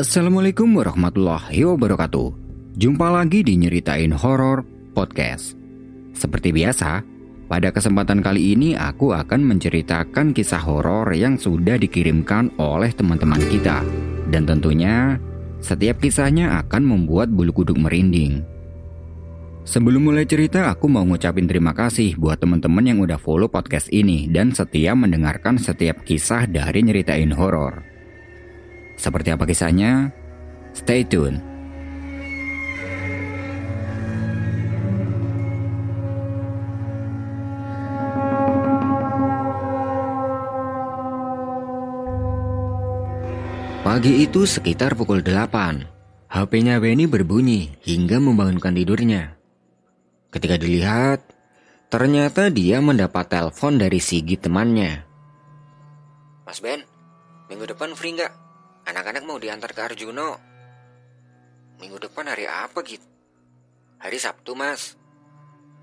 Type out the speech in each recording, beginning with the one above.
Assalamualaikum warahmatullahi wabarakatuh. Jumpa lagi di Nyeritain Horor Podcast. Seperti biasa, pada kesempatan kali ini aku akan menceritakan kisah horor yang sudah dikirimkan oleh teman-teman kita. Dan tentunya, setiap kisahnya akan membuat bulu kuduk merinding. Sebelum mulai cerita, aku mau ngucapin terima kasih buat teman-teman yang udah follow podcast ini dan setia mendengarkan setiap kisah dari Nyeritain Horor. Seperti apa kisahnya? Stay tune. Pagi itu sekitar pukul 8. HP-nya Benny berbunyi hingga membangunkan tidurnya. Ketika dilihat, ternyata dia mendapat telepon dari Sigi temannya. Mas Ben, minggu depan free nggak? Anak-anak mau diantar ke Arjuno. Minggu depan hari apa gitu? Hari Sabtu mas.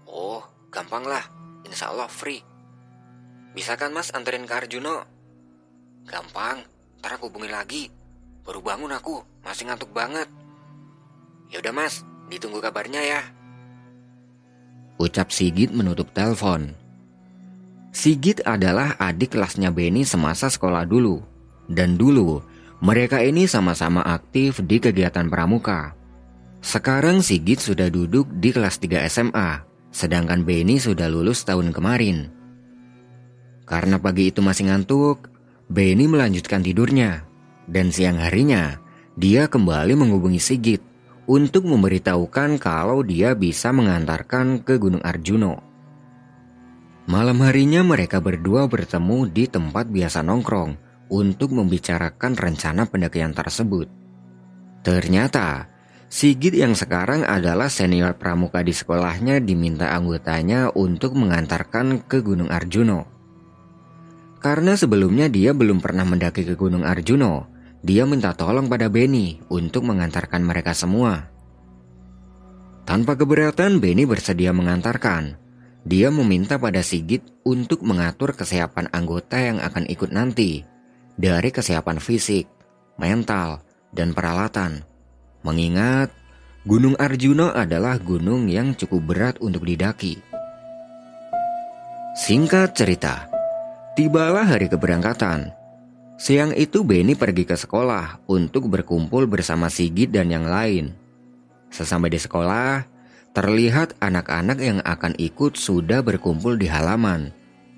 Oh, gampang lah. Insya Allah free. Bisa kan mas anterin ke Arjuno? Gampang, ntar aku hubungi lagi. Baru bangun aku, masih ngantuk banget. Yaudah mas, ditunggu kabarnya ya. Ucap Sigit menutup telepon. Sigit adalah adik kelasnya Benny semasa sekolah dulu. Dan dulu, mereka ini sama-sama aktif di kegiatan pramuka. Sekarang Sigit sudah duduk di kelas 3 SMA, sedangkan Benny sudah lulus tahun kemarin. Karena pagi itu masih ngantuk, Benny melanjutkan tidurnya. Dan siang harinya, dia kembali menghubungi Sigit untuk memberitahukan kalau dia bisa mengantarkan ke Gunung Arjuno. Malam harinya mereka berdua bertemu di tempat biasa nongkrong untuk membicarakan rencana pendakian tersebut. Ternyata, Sigit yang sekarang adalah senior pramuka di sekolahnya diminta anggotanya untuk mengantarkan ke Gunung Arjuno. Karena sebelumnya dia belum pernah mendaki ke Gunung Arjuno, dia minta tolong pada Benny untuk mengantarkan mereka semua. Tanpa keberatan, Benny bersedia mengantarkan. Dia meminta pada Sigit untuk mengatur kesiapan anggota yang akan ikut nanti dari kesiapan fisik, mental, dan peralatan. Mengingat Gunung Arjuna adalah gunung yang cukup berat untuk didaki. Singkat cerita, tibalah hari keberangkatan. Siang itu Benny pergi ke sekolah untuk berkumpul bersama Sigit dan yang lain. Sesampai di sekolah, terlihat anak-anak yang akan ikut sudah berkumpul di halaman.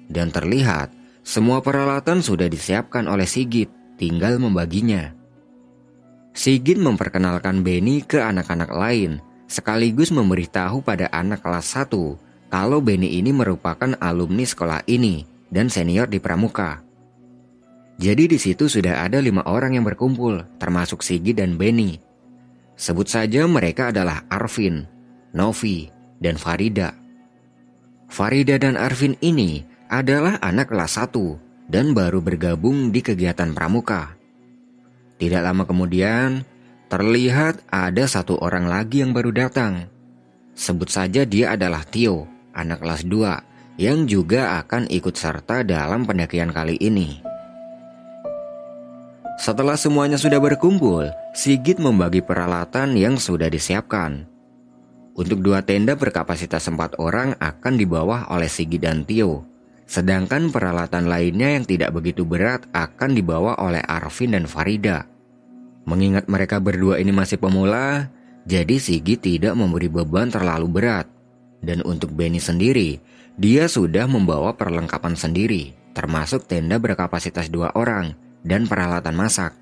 Dan terlihat semua peralatan sudah disiapkan oleh Sigit, tinggal membaginya. Sigit memperkenalkan Benny ke anak-anak lain, sekaligus memberitahu pada anak kelas 1 kalau Benny ini merupakan alumni sekolah ini dan senior di Pramuka. Jadi di situ sudah ada lima orang yang berkumpul, termasuk Sigit dan Benny. Sebut saja mereka adalah Arvin, Novi, dan Farida. Farida dan Arvin ini adalah anak kelas 1 dan baru bergabung di kegiatan pramuka. Tidak lama kemudian, terlihat ada satu orang lagi yang baru datang. Sebut saja dia adalah Tio, anak kelas 2, yang juga akan ikut serta dalam pendakian kali ini. Setelah semuanya sudah berkumpul, Sigit membagi peralatan yang sudah disiapkan. Untuk dua tenda berkapasitas empat orang akan dibawa oleh Sigit dan Tio, Sedangkan peralatan lainnya yang tidak begitu berat akan dibawa oleh Arvin dan Farida. Mengingat mereka berdua ini masih pemula, jadi Sigi tidak memberi beban terlalu berat. Dan untuk Benny sendiri, dia sudah membawa perlengkapan sendiri, termasuk tenda berkapasitas dua orang dan peralatan masak.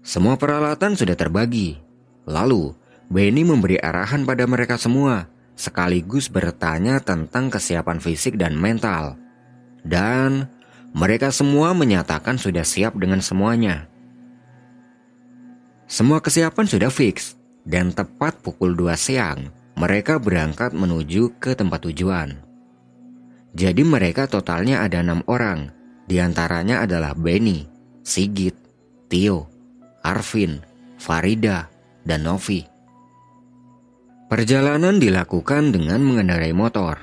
Semua peralatan sudah terbagi. Lalu, Benny memberi arahan pada mereka semua sekaligus bertanya tentang kesiapan fisik dan mental. Dan mereka semua menyatakan sudah siap dengan semuanya. Semua kesiapan sudah fix dan tepat pukul 2 siang mereka berangkat menuju ke tempat tujuan. Jadi mereka totalnya ada enam orang, di antaranya adalah Benny, Sigit, Tio, Arvin, Farida, dan Novi. Perjalanan dilakukan dengan mengendarai motor,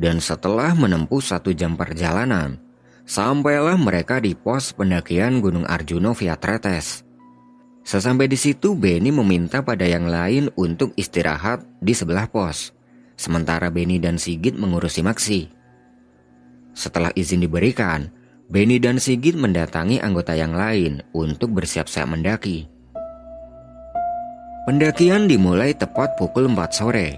dan setelah menempuh satu jam perjalanan, sampailah mereka di pos pendakian Gunung Arjuno via Tretes. Sesampai di situ, Benny meminta pada yang lain untuk istirahat di sebelah pos. Sementara Benny dan Sigit mengurusi Maksi. Setelah izin diberikan, Benny dan Sigit mendatangi anggota yang lain untuk bersiap-siap mendaki. Pendakian dimulai tepat pukul 4 sore.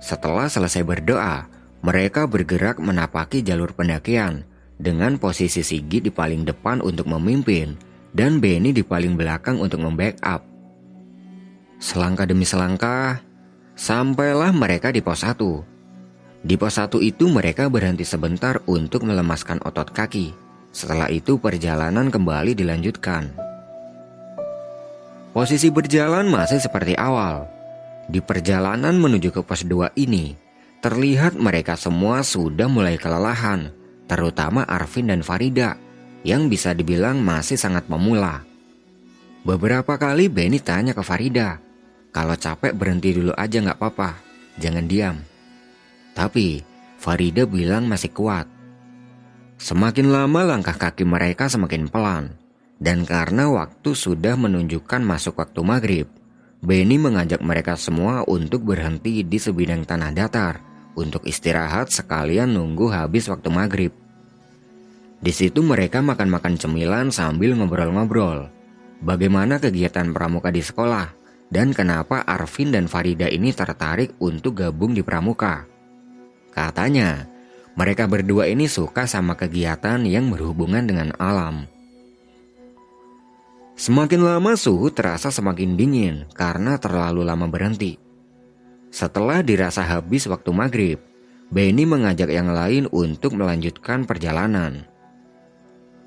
Setelah selesai berdoa, mereka bergerak menapaki jalur pendakian dengan posisi Sigit di paling depan untuk memimpin dan Benny di paling belakang untuk membackup. Selangkah demi selangkah, Sampailah mereka di pos 1. Di pos 1 itu mereka berhenti sebentar untuk melemaskan otot kaki. Setelah itu perjalanan kembali dilanjutkan. Posisi berjalan masih seperti awal. Di perjalanan menuju ke pos 2 ini, terlihat mereka semua sudah mulai kelelahan, terutama Arvin dan Farida, yang bisa dibilang masih sangat pemula. Beberapa kali Benny tanya ke Farida, kalau capek berhenti dulu aja nggak apa-apa, jangan diam. Tapi Farida bilang masih kuat. Semakin lama langkah kaki mereka semakin pelan. Dan karena waktu sudah menunjukkan masuk waktu maghrib, Benny mengajak mereka semua untuk berhenti di sebidang tanah datar untuk istirahat sekalian nunggu habis waktu maghrib. Di situ mereka makan-makan cemilan sambil ngobrol-ngobrol. Bagaimana kegiatan pramuka di sekolah? dan kenapa Arvin dan Farida ini tertarik untuk gabung di Pramuka. Katanya, mereka berdua ini suka sama kegiatan yang berhubungan dengan alam. Semakin lama suhu terasa semakin dingin karena terlalu lama berhenti. Setelah dirasa habis waktu maghrib, Benny mengajak yang lain untuk melanjutkan perjalanan.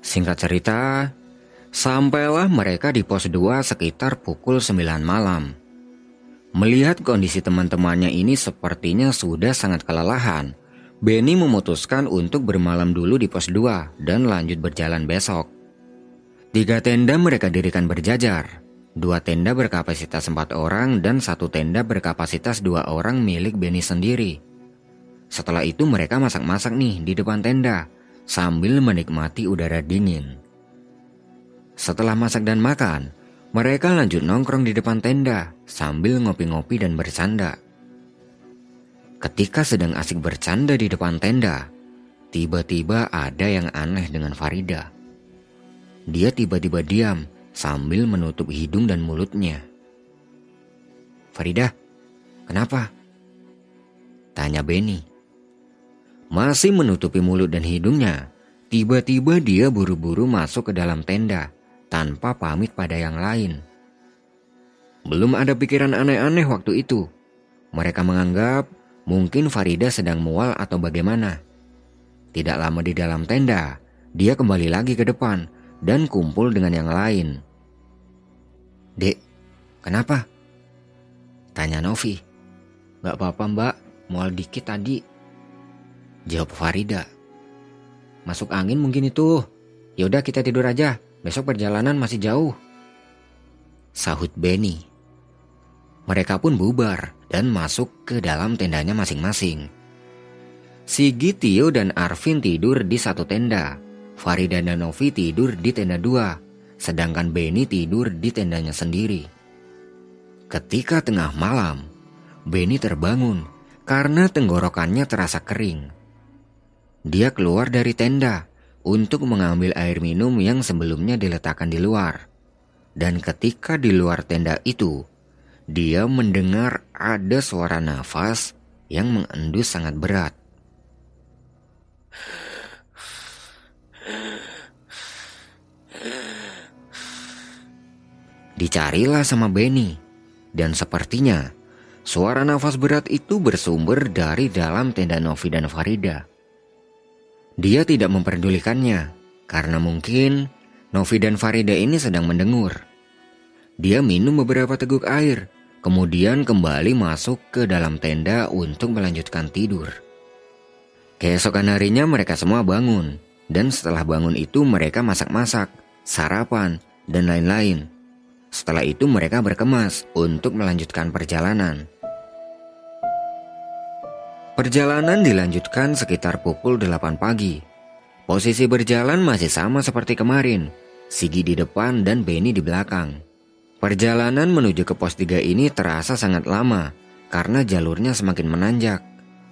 Singkat cerita, Sampailah mereka di pos 2 sekitar pukul 9 malam. Melihat kondisi teman-temannya ini sepertinya sudah sangat kelelahan, Benny memutuskan untuk bermalam dulu di pos 2 dan lanjut berjalan besok. Tiga tenda mereka dirikan berjajar. Dua tenda berkapasitas empat orang dan satu tenda berkapasitas dua orang milik Benny sendiri. Setelah itu mereka masak-masak nih di depan tenda sambil menikmati udara dingin. Setelah masak dan makan, mereka lanjut nongkrong di depan tenda sambil ngopi-ngopi dan bercanda. Ketika sedang asik bercanda di depan tenda, tiba-tiba ada yang aneh dengan Farida. Dia tiba-tiba diam sambil menutup hidung dan mulutnya. Farida, kenapa? Tanya Benny. Masih menutupi mulut dan hidungnya, tiba-tiba dia buru-buru masuk ke dalam tenda tanpa pamit pada yang lain. Belum ada pikiran aneh-aneh waktu itu. Mereka menganggap mungkin Farida sedang mual atau bagaimana. Tidak lama di dalam tenda, dia kembali lagi ke depan dan kumpul dengan yang lain. Dek, kenapa? Tanya Novi. Gak apa-apa mbak, mual dikit tadi. Jawab Farida. Masuk angin mungkin itu. Yaudah kita tidur aja. Besok perjalanan masih jauh. Sahut Benny. Mereka pun bubar dan masuk ke dalam tendanya masing-masing. Sigi, Tio, dan Arvin tidur di satu tenda. Farida dan Novi tidur di tenda dua, sedangkan Benny tidur di tendanya sendiri. Ketika tengah malam, Benny terbangun karena tenggorokannya terasa kering. Dia keluar dari tenda untuk mengambil air minum yang sebelumnya diletakkan di luar. Dan ketika di luar tenda itu, dia mendengar ada suara nafas yang mengendus sangat berat. Dicarilah sama Benny, dan sepertinya suara nafas berat itu bersumber dari dalam tenda Novi dan Farida. Dia tidak memperdulikannya karena mungkin Novi dan Farida ini sedang mendengur. Dia minum beberapa teguk air, kemudian kembali masuk ke dalam tenda untuk melanjutkan tidur. Keesokan harinya mereka semua bangun, dan setelah bangun itu mereka masak-masak, sarapan, dan lain-lain. Setelah itu mereka berkemas untuk melanjutkan perjalanan. Perjalanan dilanjutkan sekitar pukul 8 pagi. Posisi berjalan masih sama seperti kemarin. Sigi di depan dan Benny di belakang. Perjalanan menuju ke pos 3 ini terasa sangat lama karena jalurnya semakin menanjak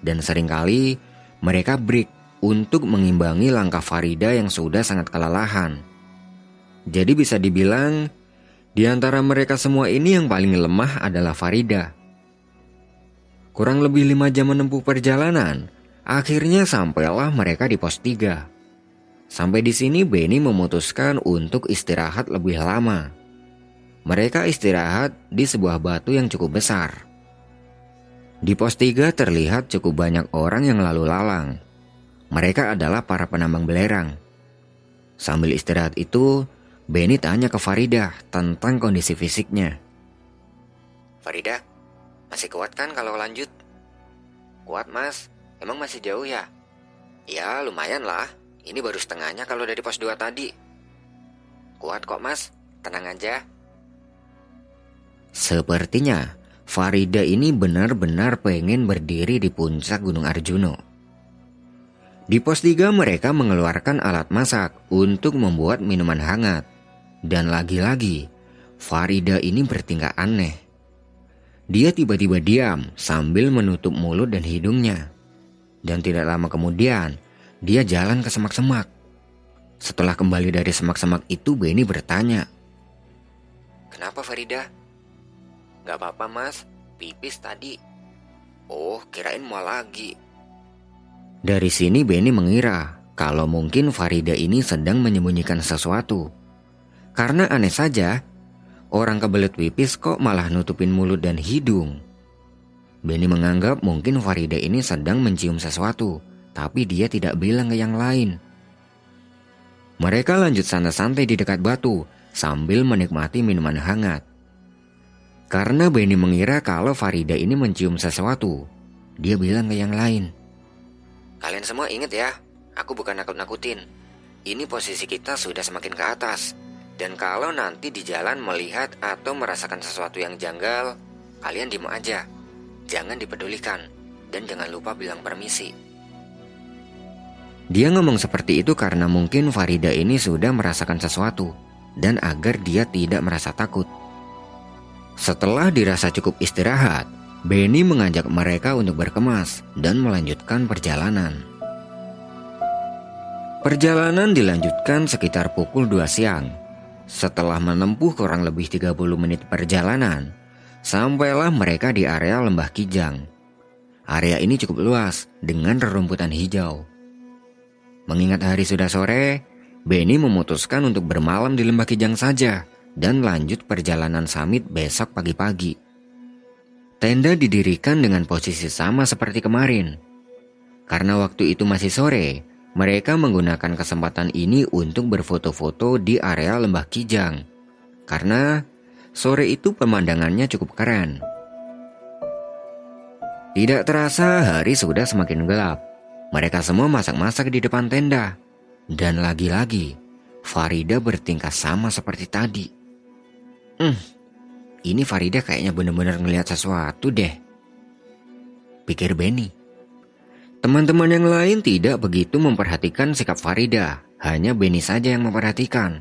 dan sering kali mereka break untuk mengimbangi langkah Farida yang sudah sangat kelelahan. Jadi bisa dibilang di antara mereka semua ini yang paling lemah adalah Farida. Kurang lebih lima jam menempuh perjalanan, akhirnya sampailah mereka di pos 3. Sampai di sini Benny memutuskan untuk istirahat lebih lama. Mereka istirahat di sebuah batu yang cukup besar. Di pos 3 terlihat cukup banyak orang yang lalu lalang. Mereka adalah para penambang belerang. Sambil istirahat itu, Benny tanya ke Farida tentang kondisi fisiknya. Farida, masih kuat kan kalau lanjut? Kuat mas, emang masih jauh ya? Ya lumayan lah, ini baru setengahnya kalau dari pos 2 tadi. Kuat kok mas, tenang aja. Sepertinya Farida ini benar-benar pengen berdiri di puncak Gunung Arjuno. Di pos 3 mereka mengeluarkan alat masak untuk membuat minuman hangat. Dan lagi-lagi, Farida ini bertingkah aneh. Dia tiba-tiba diam sambil menutup mulut dan hidungnya. Dan tidak lama kemudian, dia jalan ke semak-semak. Setelah kembali dari semak-semak itu, Benny bertanya. Kenapa Farida? Gak apa-apa mas, pipis tadi. Oh, kirain mau lagi. Dari sini Benny mengira kalau mungkin Farida ini sedang menyembunyikan sesuatu. Karena aneh saja, orang kebelet pipis kok malah nutupin mulut dan hidung. Benny menganggap mungkin Farida ini sedang mencium sesuatu, tapi dia tidak bilang ke yang lain. Mereka lanjut santai-santai di dekat batu sambil menikmati minuman hangat. Karena Benny mengira kalau Farida ini mencium sesuatu, dia bilang ke yang lain. Kalian semua ingat ya, aku bukan nakut-nakutin. Ini posisi kita sudah semakin ke atas. Dan kalau nanti di jalan melihat atau merasakan sesuatu yang janggal, kalian diem aja. Jangan dipedulikan. Dan jangan lupa bilang permisi. Dia ngomong seperti itu karena mungkin Farida ini sudah merasakan sesuatu. Dan agar dia tidak merasa takut. Setelah dirasa cukup istirahat, Benny mengajak mereka untuk berkemas dan melanjutkan perjalanan. Perjalanan dilanjutkan sekitar pukul 2 siang. Setelah menempuh kurang lebih 30 menit perjalanan, sampailah mereka di area Lembah Kijang. Area ini cukup luas dengan rerumputan hijau. Mengingat hari sudah sore, Benny memutuskan untuk bermalam di Lembah Kijang saja dan lanjut perjalanan summit besok pagi-pagi. Tenda didirikan dengan posisi sama seperti kemarin. Karena waktu itu masih sore, mereka menggunakan kesempatan ini untuk berfoto-foto di area lembah Kijang. Karena sore itu pemandangannya cukup keren. Tidak terasa hari sudah semakin gelap. Mereka semua masak-masak di depan tenda. Dan lagi-lagi, Farida bertingkah sama seperti tadi. Hmm, ini Farida kayaknya benar-benar ngelihat sesuatu deh. Pikir Benny. Teman-teman yang lain tidak begitu memperhatikan sikap Farida, hanya Benny saja yang memperhatikan.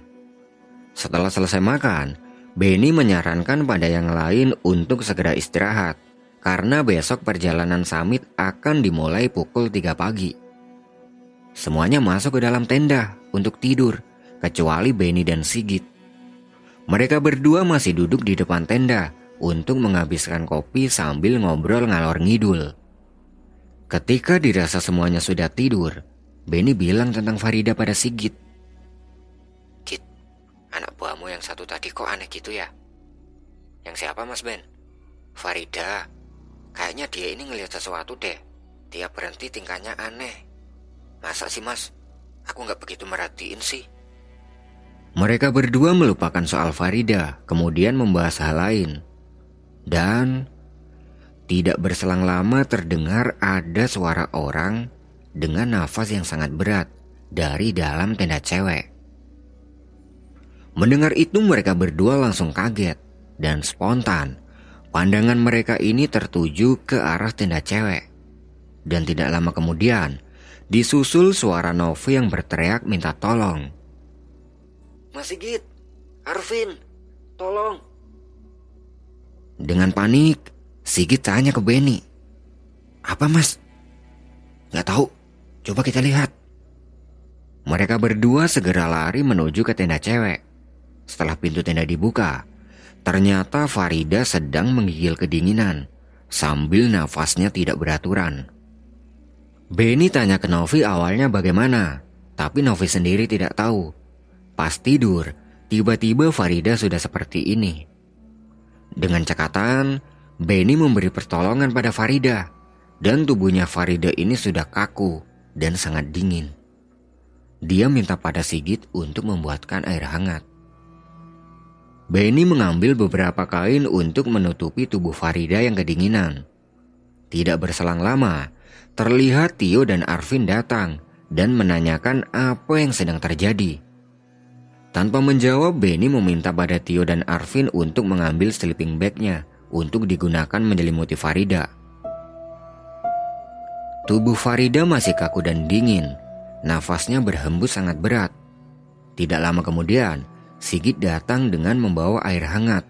Setelah selesai makan, Benny menyarankan pada yang lain untuk segera istirahat, karena besok perjalanan summit akan dimulai pukul 3 pagi. Semuanya masuk ke dalam tenda untuk tidur, kecuali Benny dan Sigit. Mereka berdua masih duduk di depan tenda untuk menghabiskan kopi sambil ngobrol ngalor ngidul. Ketika dirasa semuanya sudah tidur, Benny bilang tentang Farida pada Sigit. Git, anak buahmu yang satu tadi kok aneh gitu ya? Yang siapa mas Ben? Farida. Kayaknya dia ini ngelihat sesuatu deh. Dia berhenti tingkahnya aneh. Masa sih mas? Aku nggak begitu merhatiin sih. Mereka berdua melupakan soal Farida, kemudian membahas hal lain. Dan tidak berselang lama terdengar ada suara orang dengan nafas yang sangat berat dari dalam tenda cewek. Mendengar itu mereka berdua langsung kaget dan spontan pandangan mereka ini tertuju ke arah tenda cewek. Dan tidak lama kemudian disusul suara Novi yang berteriak minta tolong. Mas Sigit, Arvin, tolong. Dengan panik, Sigit tanya ke Benny. Apa mas? Gak tahu, coba kita lihat. Mereka berdua segera lari menuju ke tenda cewek. Setelah pintu tenda dibuka, ternyata Farida sedang menggigil kedinginan sambil nafasnya tidak beraturan. Benny tanya ke Novi awalnya bagaimana, tapi Novi sendiri tidak tahu. Pas tidur, tiba-tiba Farida sudah seperti ini. Dengan cekatan, Benny memberi pertolongan pada Farida dan tubuhnya Farida ini sudah kaku dan sangat dingin. Dia minta pada Sigit untuk membuatkan air hangat. Benny mengambil beberapa kain untuk menutupi tubuh Farida yang kedinginan. Tidak berselang lama, terlihat Tio dan Arvin datang dan menanyakan apa yang sedang terjadi. Tanpa menjawab, Benny meminta pada Tio dan Arvin untuk mengambil sleeping bagnya untuk digunakan menyelimuti Farida. Tubuh Farida masih kaku dan dingin. Nafasnya berhembus sangat berat. Tidak lama kemudian, Sigit datang dengan membawa air hangat.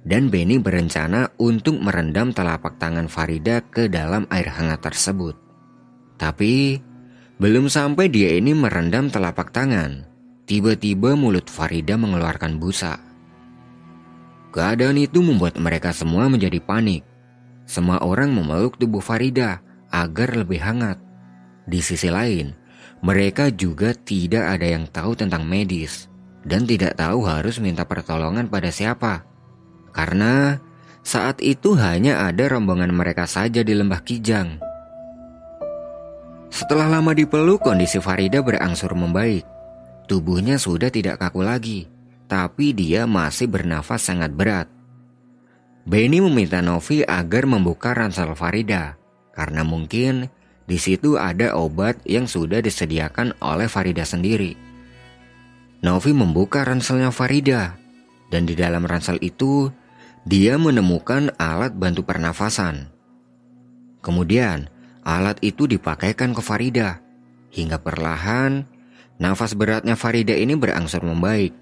Dan Benny berencana untuk merendam telapak tangan Farida ke dalam air hangat tersebut. Tapi, belum sampai dia ini merendam telapak tangan, Tiba-tiba mulut Farida mengeluarkan busa. Keadaan itu membuat mereka semua menjadi panik. Semua orang memeluk tubuh Farida agar lebih hangat. Di sisi lain, mereka juga tidak ada yang tahu tentang medis dan tidak tahu harus minta pertolongan pada siapa. Karena saat itu hanya ada rombongan mereka saja di lembah Kijang. Setelah lama dipeluk, kondisi Farida berangsur membaik. Tubuhnya sudah tidak kaku lagi, tapi dia masih bernafas sangat berat. Benny meminta Novi agar membuka ransel Farida, karena mungkin di situ ada obat yang sudah disediakan oleh Farida sendiri. Novi membuka ranselnya Farida, dan di dalam ransel itu dia menemukan alat bantu pernafasan. Kemudian, alat itu dipakaikan ke Farida, hingga perlahan Nafas beratnya Farida ini berangsur membaik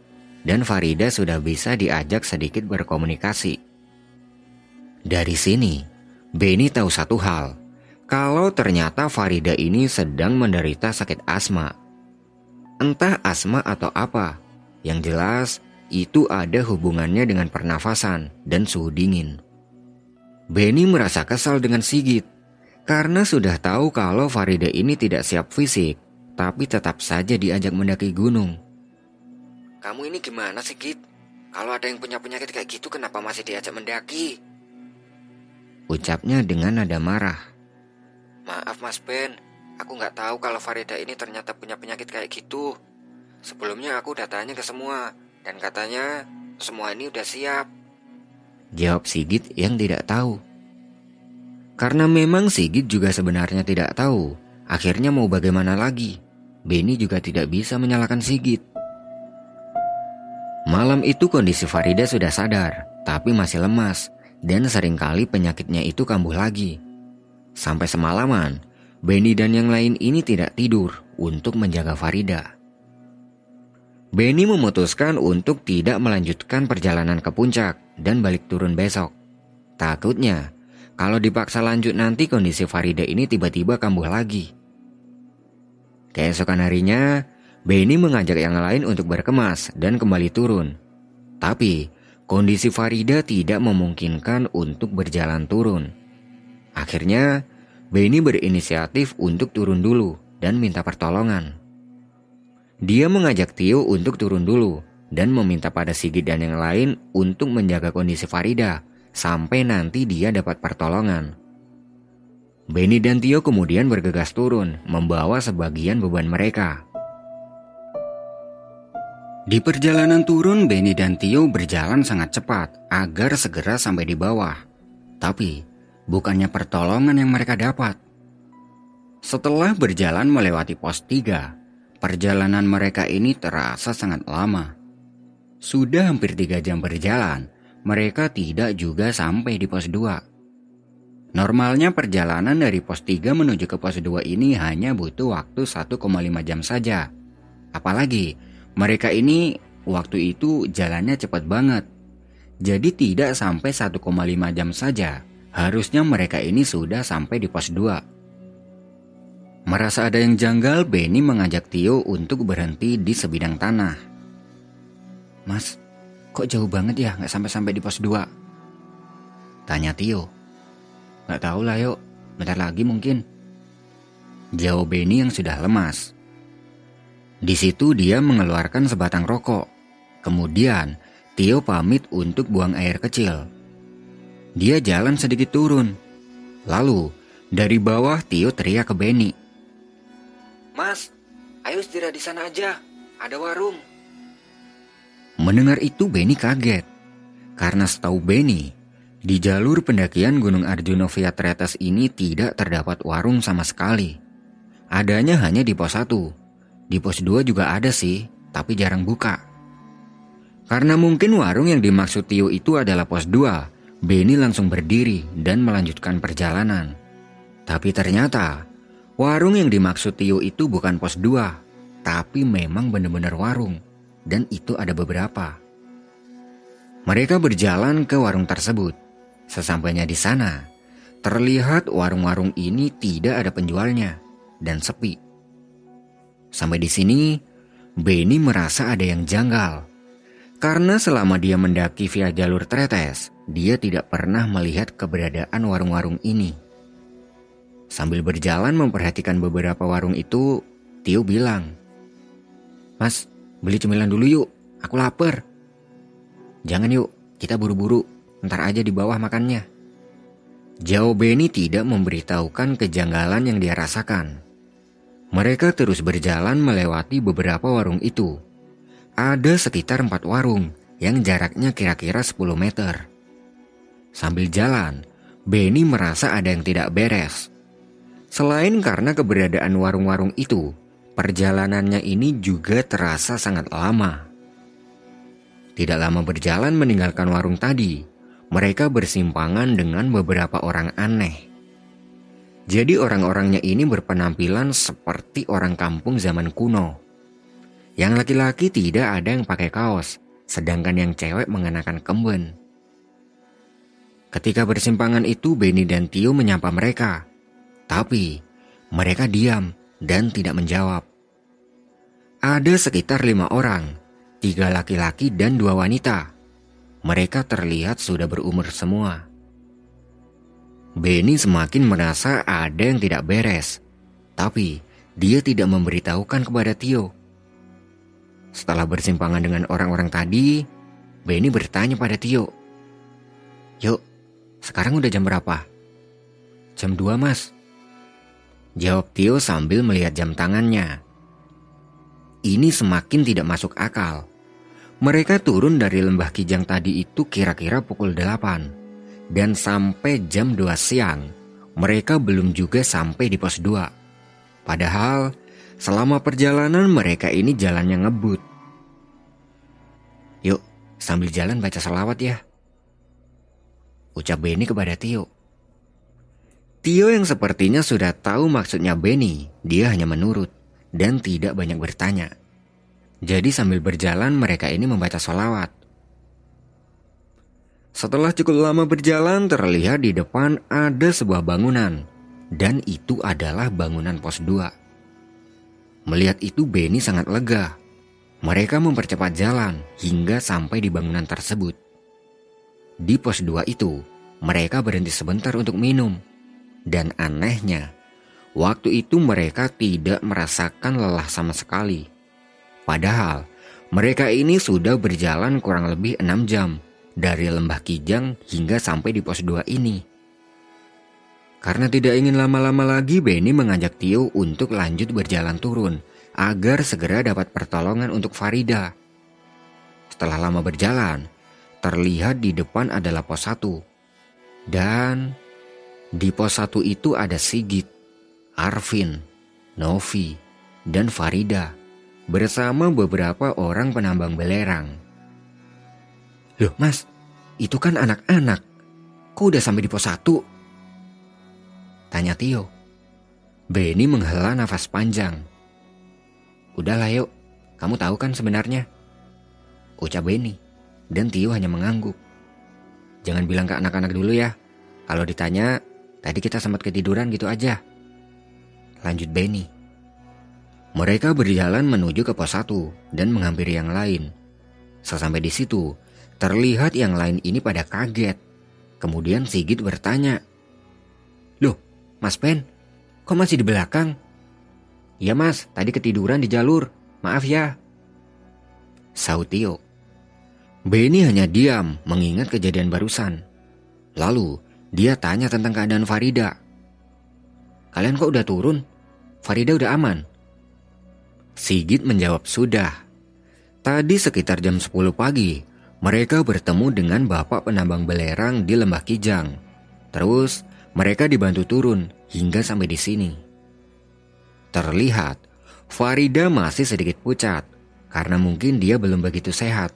dan Farida sudah bisa diajak sedikit berkomunikasi. Dari sini, Benny tahu satu hal, kalau ternyata Farida ini sedang menderita sakit asma. Entah asma atau apa, yang jelas itu ada hubungannya dengan pernafasan dan suhu dingin. Benny merasa kesal dengan Sigit karena sudah tahu kalau Farida ini tidak siap fisik tapi tetap saja diajak mendaki gunung. Kamu ini gimana sih, Git? Kalau ada yang punya penyakit kayak gitu, kenapa masih diajak mendaki? Ucapnya dengan nada marah. Maaf Mas Ben, aku nggak tahu kalau Farida ini ternyata punya penyakit kayak gitu. Sebelumnya aku udah tanya ke semua, dan katanya semua ini udah siap. Jawab Sigit yang tidak tahu. Karena memang Sigit juga sebenarnya tidak tahu, akhirnya mau bagaimana lagi. Benny juga tidak bisa menyalahkan Sigit. Malam itu kondisi Farida sudah sadar, tapi masih lemas, dan sering kali penyakitnya itu kambuh lagi. Sampai semalaman, Benny dan yang lain ini tidak tidur untuk menjaga Farida. Benny memutuskan untuk tidak melanjutkan perjalanan ke puncak dan balik turun besok. Takutnya, kalau dipaksa lanjut nanti kondisi Farida ini tiba-tiba kambuh lagi. Keesokan harinya, Benny mengajak yang lain untuk berkemas dan kembali turun. Tapi, kondisi Farida tidak memungkinkan untuk berjalan turun. Akhirnya, Benny berinisiatif untuk turun dulu dan minta pertolongan. Dia mengajak Tio untuk turun dulu dan meminta pada Sigit dan yang lain untuk menjaga kondisi Farida sampai nanti dia dapat pertolongan. Benny dan Tio kemudian bergegas turun, membawa sebagian beban mereka. Di perjalanan turun, Benny dan Tio berjalan sangat cepat agar segera sampai di bawah. Tapi, bukannya pertolongan yang mereka dapat. Setelah berjalan melewati pos 3, perjalanan mereka ini terasa sangat lama. Sudah hampir tiga jam berjalan, mereka tidak juga sampai di pos 2. Normalnya perjalanan dari pos 3 menuju ke pos 2 ini hanya butuh waktu 1,5 jam saja. Apalagi mereka ini waktu itu jalannya cepat banget. Jadi tidak sampai 1,5 jam saja, harusnya mereka ini sudah sampai di pos 2. Merasa ada yang janggal, Benny mengajak Tio untuk berhenti di sebidang tanah. Mas, kok jauh banget ya nggak sampai-sampai di pos 2? Tanya Tio. Nggak tahu lah yuk, bentar lagi mungkin. Jawab Benny yang sudah lemas. Di situ dia mengeluarkan sebatang rokok. Kemudian Tio pamit untuk buang air kecil. Dia jalan sedikit turun. Lalu dari bawah Tio teriak ke Benny. Mas, ayo istirahat di sana aja. Ada warung. Mendengar itu Benny kaget. Karena setahu Benny, di jalur pendakian Gunung Arjuna via Tretes ini tidak terdapat warung sama sekali. Adanya hanya di pos 1 di pos 2 juga ada sih, tapi jarang buka. Karena mungkin warung yang dimaksud Tio itu adalah pos 2, Benny langsung berdiri dan melanjutkan perjalanan. Tapi ternyata, warung yang dimaksud Tio itu bukan pos 2, tapi memang benar-benar warung. Dan itu ada beberapa. Mereka berjalan ke warung tersebut. Sesampainya di sana, terlihat warung-warung ini tidak ada penjualnya dan sepi. Sampai di sini, Benny merasa ada yang janggal. Karena selama dia mendaki via jalur Tretes, dia tidak pernah melihat keberadaan warung-warung ini. Sambil berjalan memperhatikan beberapa warung itu, Tio bilang, Mas, beli cemilan dulu yuk, aku lapar. Jangan yuk, kita buru-buru, ntar aja di bawah makannya. Jauh Benny tidak memberitahukan kejanggalan yang dia rasakan. Mereka terus berjalan melewati beberapa warung itu. Ada sekitar empat warung yang jaraknya kira-kira 10 meter. Sambil jalan, Benny merasa ada yang tidak beres. Selain karena keberadaan warung-warung itu, perjalanannya ini juga terasa sangat lama. Tidak lama berjalan meninggalkan warung tadi, mereka bersimpangan dengan beberapa orang aneh. Jadi orang-orangnya ini berpenampilan seperti orang kampung zaman kuno. Yang laki-laki tidak ada yang pakai kaos, sedangkan yang cewek mengenakan kemben. Ketika bersimpangan itu Benny dan Tio menyapa mereka. Tapi mereka diam dan tidak menjawab. Ada sekitar lima orang, tiga laki-laki dan dua wanita. Mereka terlihat sudah berumur semua. Benny semakin merasa ada yang tidak beres. Tapi dia tidak memberitahukan kepada Tio. Setelah bersimpangan dengan orang-orang tadi, Benny bertanya pada Tio. Yuk, sekarang udah jam berapa? Jam 2 mas. Jawab Tio sambil melihat jam tangannya. Ini semakin tidak masuk akal. Mereka turun dari lembah Kijang tadi itu kira-kira pukul 8 dan sampai jam 2 siang mereka belum juga sampai di pos 2. Padahal selama perjalanan mereka ini jalannya ngebut. Yuk, sambil jalan baca salawat ya. Ucap Benny kepada Tio. Tio yang sepertinya sudah tahu maksudnya Benny, dia hanya menurut dan tidak banyak bertanya. Jadi sambil berjalan mereka ini membaca salawat. Setelah cukup lama berjalan, terlihat di depan ada sebuah bangunan, dan itu adalah bangunan pos 2. Melihat itu, Benny sangat lega. Mereka mempercepat jalan hingga sampai di bangunan tersebut. Di pos 2 itu, mereka berhenti sebentar untuk minum. Dan anehnya, waktu itu mereka tidak merasakan lelah sama sekali. Padahal, mereka ini sudah berjalan kurang lebih 6 jam dari lembah Kijang hingga sampai di pos 2 ini. Karena tidak ingin lama-lama lagi, Benny mengajak Tio untuk lanjut berjalan turun agar segera dapat pertolongan untuk Farida. Setelah lama berjalan, terlihat di depan adalah pos 1. Dan di pos 1 itu ada Sigit, Arvin, Novi, dan Farida bersama beberapa orang penambang belerang. Loh mas, itu kan anak-anak. Kok udah sampai di pos satu? Tanya Tio. Benny menghela nafas panjang. Udahlah yuk, kamu tahu kan sebenarnya? Ucap Benny, dan Tio hanya mengangguk. jangan bilang ke anak-anak dulu ya. Kalau ditanya, tadi kita sempat ketiduran gitu aja. Lanjut Benny. Mereka berjalan menuju ke pos 1 dan menghampiri yang lain. Sesampai di situ, terlihat yang lain ini pada kaget. Kemudian Sigit bertanya, Loh, Mas Ben, kok masih di belakang? Ya mas, tadi ketiduran di jalur. Maaf ya. Sautio. Benny hanya diam mengingat kejadian barusan. Lalu, dia tanya tentang keadaan Farida. Kalian kok udah turun? Farida udah aman? Sigit menjawab sudah. Tadi sekitar jam 10 pagi, mereka bertemu dengan bapak penambang belerang di Lembah Kijang. Terus, mereka dibantu turun hingga sampai di sini. Terlihat, Farida masih sedikit pucat karena mungkin dia belum begitu sehat.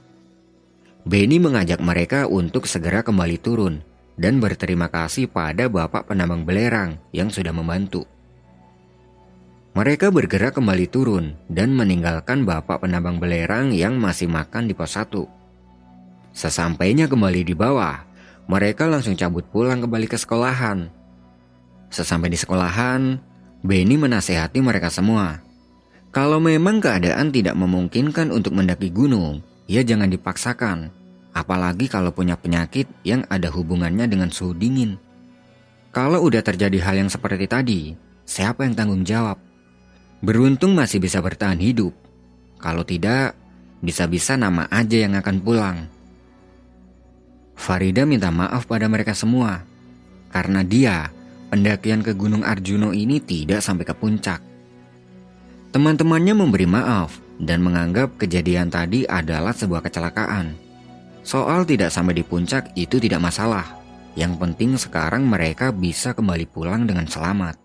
Benny mengajak mereka untuk segera kembali turun dan berterima kasih pada bapak penambang belerang yang sudah membantu. Mereka bergerak kembali turun dan meninggalkan bapak penambang belerang yang masih makan di pos 1. Sesampainya kembali di bawah, mereka langsung cabut pulang kembali ke sekolahan. Sesampai di sekolahan, Benny menasehati mereka semua. Kalau memang keadaan tidak memungkinkan untuk mendaki gunung, ya jangan dipaksakan. Apalagi kalau punya penyakit yang ada hubungannya dengan suhu dingin. Kalau udah terjadi hal yang seperti tadi, siapa yang tanggung jawab? Beruntung masih bisa bertahan hidup. Kalau tidak, bisa-bisa nama aja yang akan pulang. Farida minta maaf pada mereka semua. Karena dia pendakian ke Gunung Arjuno ini tidak sampai ke puncak. Teman-temannya memberi maaf dan menganggap kejadian tadi adalah sebuah kecelakaan. Soal tidak sampai di puncak itu tidak masalah. Yang penting sekarang mereka bisa kembali pulang dengan selamat.